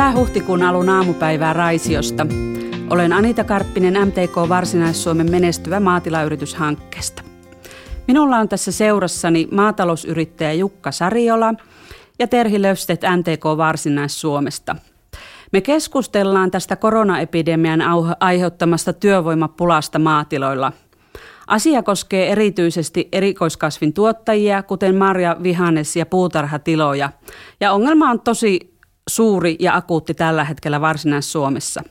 Hyvää huhtikuun alun aamupäivää Raisiosta. Olen Anita Karppinen MTK Varsinais-Suomen menestyvä maatilayrityshankkeesta. Minulla on tässä seurassani maatalousyrittäjä Jukka Sariola ja Terhi Löfstedt MTK Varsinais-Suomesta. Me keskustellaan tästä koronaepidemian aiheuttamasta työvoimapulasta maatiloilla. Asia koskee erityisesti erikoiskasvin tuottajia, kuten marja, vihannes ja puutarhatiloja. Ja ongelma on tosi suuri ja akuutti tällä hetkellä Varsinais-Suomessa.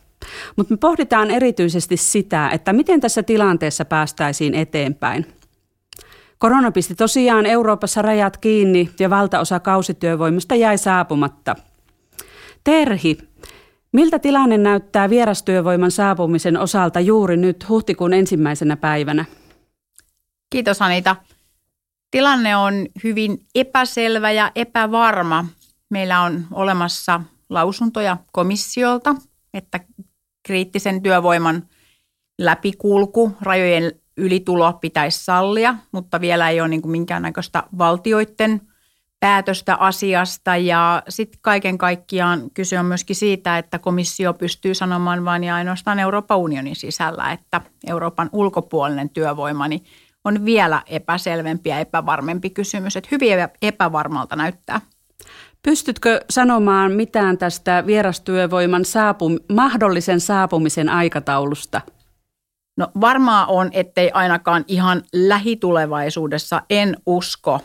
Mutta me pohditaan erityisesti sitä, että miten tässä tilanteessa päästäisiin eteenpäin. Korona pisti tosiaan Euroopassa rajat kiinni ja valtaosa kausityövoimasta jäi saapumatta. Terhi, miltä tilanne näyttää vierastyövoiman saapumisen osalta juuri nyt huhtikuun ensimmäisenä päivänä? Kiitos Anita. Tilanne on hyvin epäselvä ja epävarma Meillä on olemassa lausuntoja komissiolta, että kriittisen työvoiman läpikulku, rajojen ylitulo pitäisi sallia, mutta vielä ei ole niin kuin minkäännäköistä valtioiden päätöstä asiasta. Ja sitten kaiken kaikkiaan kyse on myöskin siitä, että komissio pystyy sanomaan vain ja ainoastaan Euroopan unionin sisällä, että Euroopan ulkopuolinen työvoima niin on vielä epäselvempi ja epävarmempi kysymys. Että hyvin epävarmalta näyttää. Pystytkö sanomaan mitään tästä vierastyövoiman saapum- mahdollisen saapumisen aikataulusta? No varmaa on, ettei ainakaan ihan lähitulevaisuudessa en usko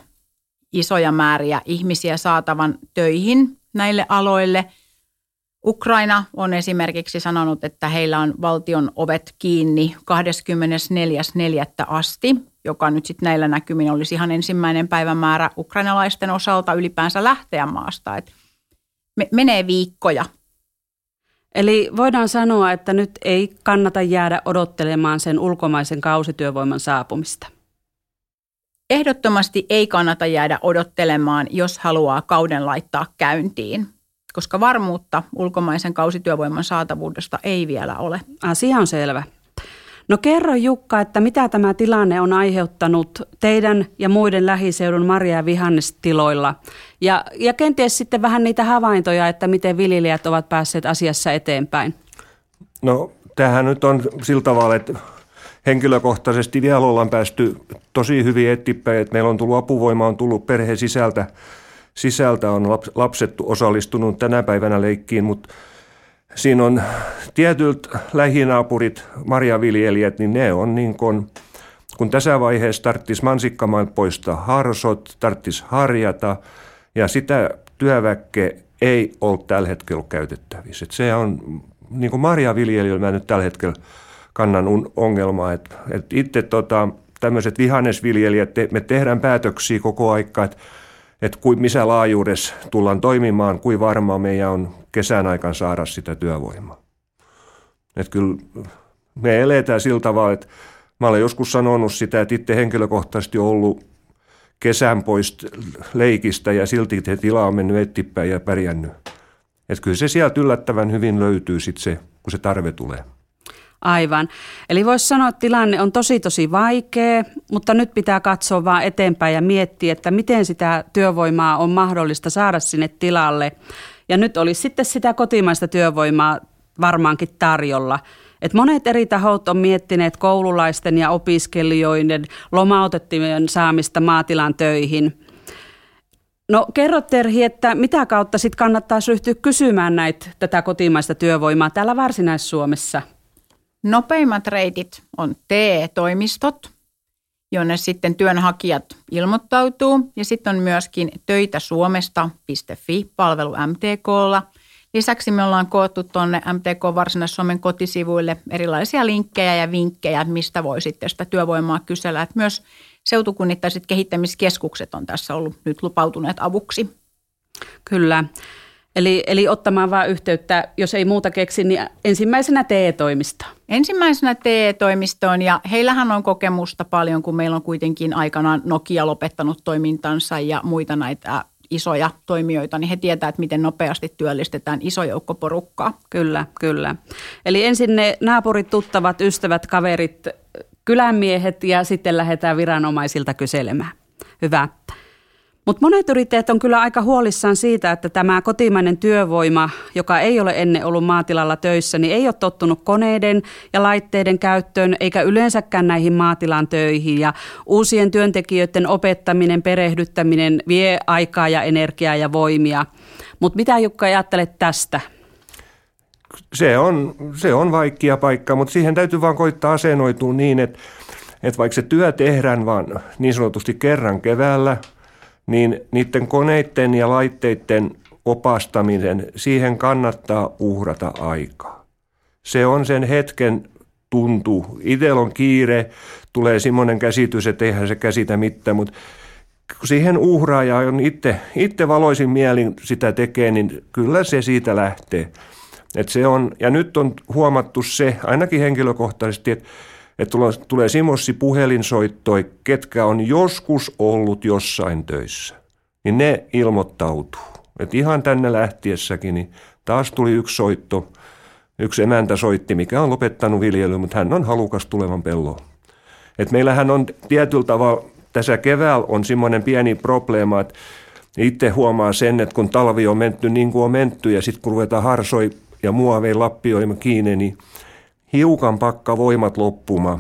isoja määriä ihmisiä saatavan töihin näille aloille. Ukraina on esimerkiksi sanonut, että heillä on valtion ovet kiinni 24.4. asti joka nyt sitten näillä näkymin olisi ihan ensimmäinen päivämäärä ukrainalaisten osalta ylipäänsä lähteä maasta. Et me, menee viikkoja. Eli voidaan sanoa, että nyt ei kannata jäädä odottelemaan sen ulkomaisen kausityövoiman saapumista. Ehdottomasti ei kannata jäädä odottelemaan, jos haluaa kauden laittaa käyntiin, koska varmuutta ulkomaisen kausityövoiman saatavuudesta ei vielä ole. Asia on selvä. No kerro Jukka, että mitä tämä tilanne on aiheuttanut teidän ja muiden lähiseudun marja- ja vihannestiloilla ja, ja kenties sitten vähän niitä havaintoja, että miten viljelijät ovat päässeet asiassa eteenpäin? No tämähän nyt on sillä tavalla, että henkilökohtaisesti vielä ollaan päästy tosi hyvin eteenpäin, että meillä on tullut apuvoima, on tullut perheen sisältä, sisältä on lapset osallistunut tänä päivänä leikkiin, mutta siinä on tietyt lähinaapurit, marjaviljelijät, niin ne on niin kuin, kun tässä vaiheessa tarttis mansikkamailta poistaa harsot, tarttis harjata ja sitä työväkke ei ole tällä hetkellä käytettävissä. Et se on niin kuin marjaviljelijöillä mä nyt tällä hetkellä kannan ongelmaa, että et itse tota, tämmöiset vihannesviljelijät, me tehdään päätöksiä koko aika, että että kuin missä laajuudessa tullaan toimimaan, kuin varmaa meidän on kesän aikana saada sitä työvoimaa. Että kyllä me eletään sillä tavalla, että mä olen joskus sanonut sitä, että itse henkilökohtaisesti ollut kesän pois leikistä ja silti tila on mennyt eteenpäin ja pärjännyt. Että kyllä se sieltä yllättävän hyvin löytyy sitten se, kun se tarve tulee. Aivan. Eli voisi sanoa, että tilanne on tosi tosi vaikea, mutta nyt pitää katsoa vaan eteenpäin ja miettiä, että miten sitä työvoimaa on mahdollista saada sinne tilalle. Ja nyt olisi sitten sitä kotimaista työvoimaa varmaankin tarjolla. Et monet eri tahot on miettineet koululaisten ja opiskelijoiden lomautettujen saamista maatilan töihin. No kerro Terhi, että mitä kautta sitten kannattaisi ryhtyä kysymään näitä, tätä kotimaista työvoimaa täällä Varsinais-Suomessa – Nopeimmat reitit on TE-toimistot, jonne sitten työnhakijat ilmoittautuu. Ja sitten on myöskin töitä suomesta.fi-palvelu MTKlla. Lisäksi me ollaan koottu tuonne MTK Varsinais-Suomen kotisivuille erilaisia linkkejä ja vinkkejä, mistä voi sitten sitä työvoimaa kysellä. Että myös seutukunnittaiset kehittämiskeskukset on tässä ollut nyt lupautuneet avuksi. Kyllä. Eli, eli ottamaan vaan yhteyttä, jos ei muuta keksi, niin ensimmäisenä TE-toimistoon. Ensimmäisenä TE-toimistoon ja heillähän on kokemusta paljon, kun meillä on kuitenkin aikanaan Nokia lopettanut toimintansa ja muita näitä isoja toimijoita, niin he tietävät, että miten nopeasti työllistetään iso joukko porukkaa. Kyllä, kyllä. Eli ensin ne naapurit, tuttavat, ystävät, kaverit, kylänmiehet ja sitten lähdetään viranomaisilta kyselemään. Hyvä. Mutta monet yrittäjät on kyllä aika huolissaan siitä, että tämä kotimainen työvoima, joka ei ole ennen ollut maatilalla töissä, niin ei ole tottunut koneiden ja laitteiden käyttöön eikä yleensäkään näihin maatilan töihin. Ja uusien työntekijöiden opettaminen, perehdyttäminen vie aikaa ja energiaa ja voimia. Mutta mitä Jukka ajattelet tästä? Se on, se on vaikea paikka, mutta siihen täytyy vaan koittaa asennoitua niin, että, että vaikka se työ tehdään vaan niin sanotusti kerran keväällä – niin niiden koneiden ja laitteiden opastaminen, siihen kannattaa uhrata aikaa. Se on sen hetken tuntu. Itsellä on kiire, tulee semmoinen käsitys, että eihän se käsitä mitään, mutta kun siihen uhraaja on itse, itse valoisin mielin sitä tekee, niin kyllä se siitä lähtee. Et se on, ja nyt on huomattu se, ainakin henkilökohtaisesti, että että tulee, Simossi puhelinsoittoi, ketkä on joskus ollut jossain töissä, niin ne ilmoittautuu. Et ihan tänne lähtiessäkin, niin taas tuli yksi soitto, yksi emäntä soitti, mikä on lopettanut viljelyä, mutta hän on halukas tulevan pelloon. Et meillähän on tietyllä tavalla, tässä keväällä on semmoinen pieni probleema, että itse huomaa sen, että kun talvi on menty niin kuin on menty ja sitten kun ruvetaan harsoi ja muovei lappioimaan kiinni, niin – hiukan pakka voimat loppumaan.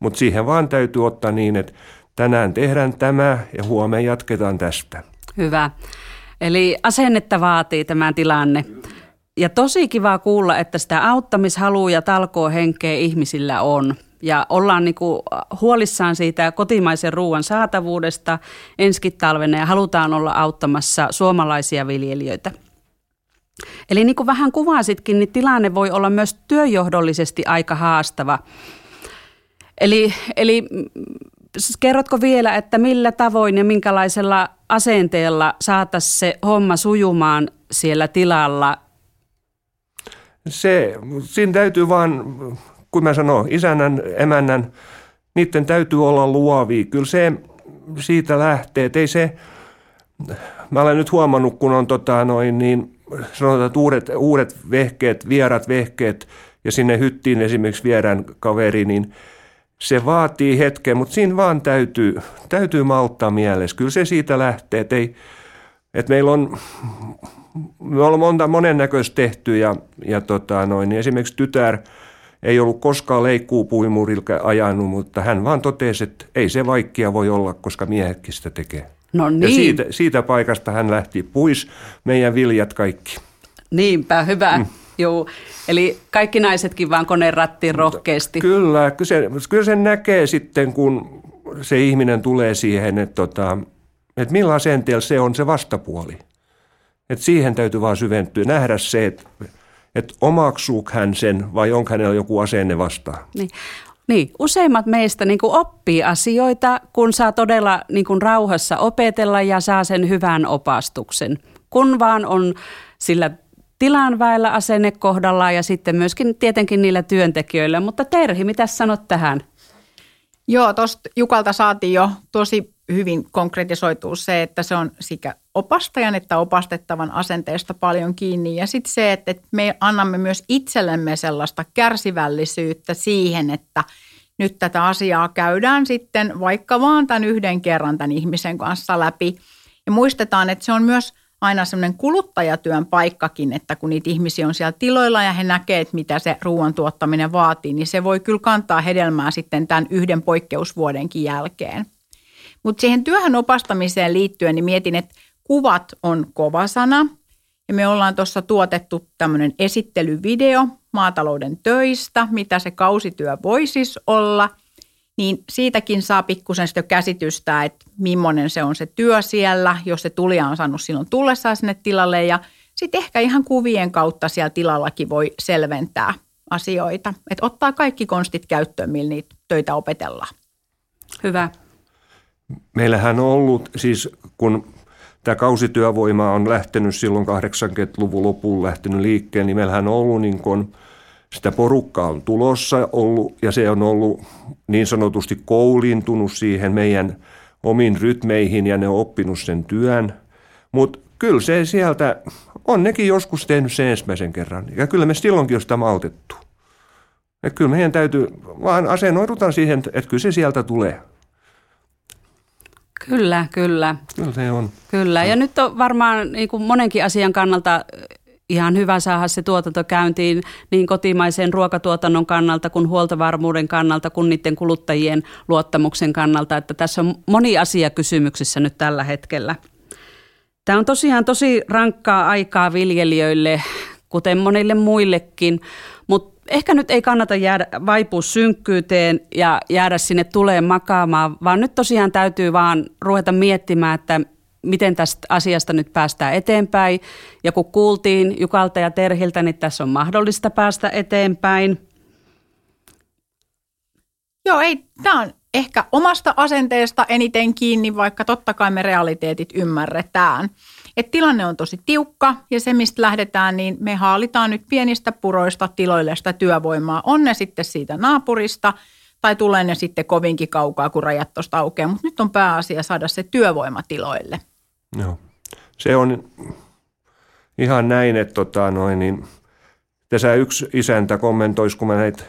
Mutta siihen vaan täytyy ottaa niin, että tänään tehdään tämä ja huomenna jatketaan tästä. Hyvä. Eli asennetta vaatii tämä tilanne. Ja tosi kiva kuulla, että sitä auttamishalua ja henkeä ihmisillä on. Ja ollaan niinku huolissaan siitä kotimaisen ruoan saatavuudesta ensi talvena ja halutaan olla auttamassa suomalaisia viljelijöitä. Eli niin kuin vähän kuvasitkin, niin tilanne voi olla myös työjohdollisesti aika haastava. Eli, eli kerrotko vielä, että millä tavoin ja minkälaisella asenteella saataisiin se homma sujumaan siellä tilalla? Se, siinä täytyy vaan, kun mä sanon, isännän, emännän, niiden täytyy olla luovia. Kyllä se siitä lähtee, ei se, mä olen nyt huomannut, kun on tota noin, niin sanotaan, että uudet, uudet vehkeet, vierat vehkeet ja sinne hyttiin esimerkiksi vierään kaveri, niin se vaatii hetken, mutta siinä vaan täytyy, täytyy malttaa mielessä. Kyllä se siitä lähtee, että, ei, että meillä on, me ollaan monta monennäköistä tehty ja, ja tota noin, niin esimerkiksi tytär ei ollut koskaan leikkuupuimurilla ajanut, mutta hän vaan totesi, että ei se vaikkia voi olla, koska miehetkin sitä tekee. No niin. Ja siitä, siitä paikasta hän lähti pois, meidän viljat kaikki. Niinpä, hyvä. Mm. Joo, eli kaikki naisetkin vaan koneen rattiin rohkeasti. Kyllä, kyllä se, kyllä se näkee sitten, kun se ihminen tulee siihen, että, tota, että millä asenteella se on se vastapuoli. Että siihen täytyy vaan syventyä, nähdä se, että, että omaksuuko hän sen vai onko hänellä joku asenne vastaan. Niin. Niin, useimmat meistä niin kuin oppii asioita, kun saa todella niin kuin rauhassa opetella ja saa sen hyvän opastuksen. Kun vaan on sillä tilan väellä asenne kohdallaan ja sitten myöskin tietenkin niillä työntekijöillä. Mutta Terhi, mitä sanot tähän? Joo, tuosta Jukalta saatiin jo tosi hyvin konkretisoituu se, että se on sekä opastajan että opastettavan asenteesta paljon kiinni. Ja sitten se, että me annamme myös itsellemme sellaista kärsivällisyyttä siihen, että nyt tätä asiaa käydään sitten vaikka vaan tämän yhden kerran tämän ihmisen kanssa läpi. Ja muistetaan, että se on myös aina semmoinen kuluttajatyön paikkakin, että kun niitä ihmisiä on siellä tiloilla ja he näkevät, että mitä se ruoan tuottaminen vaatii, niin se voi kyllä kantaa hedelmää sitten tämän yhden poikkeusvuodenkin jälkeen. Mutta siihen työhön opastamiseen liittyen niin mietin, että kuvat on kova sana. Ja me ollaan tuossa tuotettu tämmöinen esittelyvideo maatalouden töistä, mitä se kausityö voi siis olla. Niin siitäkin saa pikkusen sitä käsitystä, että millainen se on se työ siellä, jos se tulija on saanut silloin tullessaan sinne tilalle. Ja sitten ehkä ihan kuvien kautta siellä tilallakin voi selventää asioita. Että ottaa kaikki konstit käyttöön, millä niitä töitä opetellaan. Hyvä. Meillähän on ollut, siis kun tämä kausityövoima on lähtenyt silloin 80-luvun lopulla lähtenyt liikkeen, niin meillähän on ollut niin kuin, sitä porukkaa on tulossa ollut ja se on ollut niin sanotusti koulintunut siihen meidän omiin rytmeihin ja ne on oppinut sen työn. Mutta kyllä se sieltä, on nekin joskus tehnyt sen ensimmäisen kerran ja kyllä me silloinkin on sitä maltettu. Et kyllä meidän täytyy, vaan asennoidutaan siihen, että kyllä se sieltä tulee. Kyllä, kyllä. Kyllä se on. Kyllä, ja nyt on varmaan niin kuin monenkin asian kannalta ihan hyvä saada se tuotanto käyntiin niin kotimaisen ruokatuotannon kannalta kuin huoltovarmuuden kannalta kuin niiden kuluttajien luottamuksen kannalta, että tässä on moni asia kysymyksissä nyt tällä hetkellä. Tämä on tosiaan tosi rankkaa aikaa viljelijöille, kuten monille muillekin, ehkä nyt ei kannata jäädä, vaipua synkkyyteen ja jäädä sinne tuleen makaamaan, vaan nyt tosiaan täytyy vaan ruveta miettimään, että miten tästä asiasta nyt päästään eteenpäin. Ja kun kuultiin Jukalta ja Terhiltä, niin tässä on mahdollista päästä eteenpäin. Joo, ei, tämä on ehkä omasta asenteesta eniten kiinni, vaikka totta kai me realiteetit ymmärretään. Et tilanne on tosi tiukka ja se, mistä lähdetään, niin me haalitaan nyt pienistä puroista tiloille sitä työvoimaa. On ne sitten siitä naapurista tai tulee ne sitten kovinkin kaukaa, kun rajat tuosta aukeaa. Mutta nyt on pääasia saada se työvoima tiloille. Joo. Se on ihan näin, että tota, noin, niin, tässä yksi isäntä kommentoisi, kun mä näitä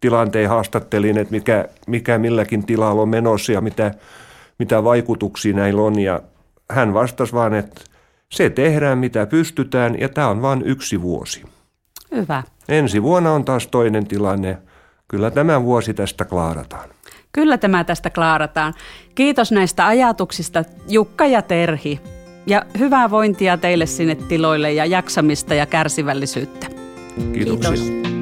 tilanteen haastattelin, että mikä, mikä milläkin tilalla on menossa ja mitä, mitä vaikutuksia näillä on. Ja hän vastasi vaan, että se tehdään mitä pystytään ja tämä on vain yksi vuosi. Hyvä. Ensi vuonna on taas toinen tilanne. Kyllä tämä vuosi tästä klaarataan. Kyllä tämä tästä klaarataan. Kiitos näistä ajatuksista Jukka ja Terhi. Ja hyvää vointia teille sinne tiloille ja jaksamista ja kärsivällisyyttä. Kiitoksia. Kiitos.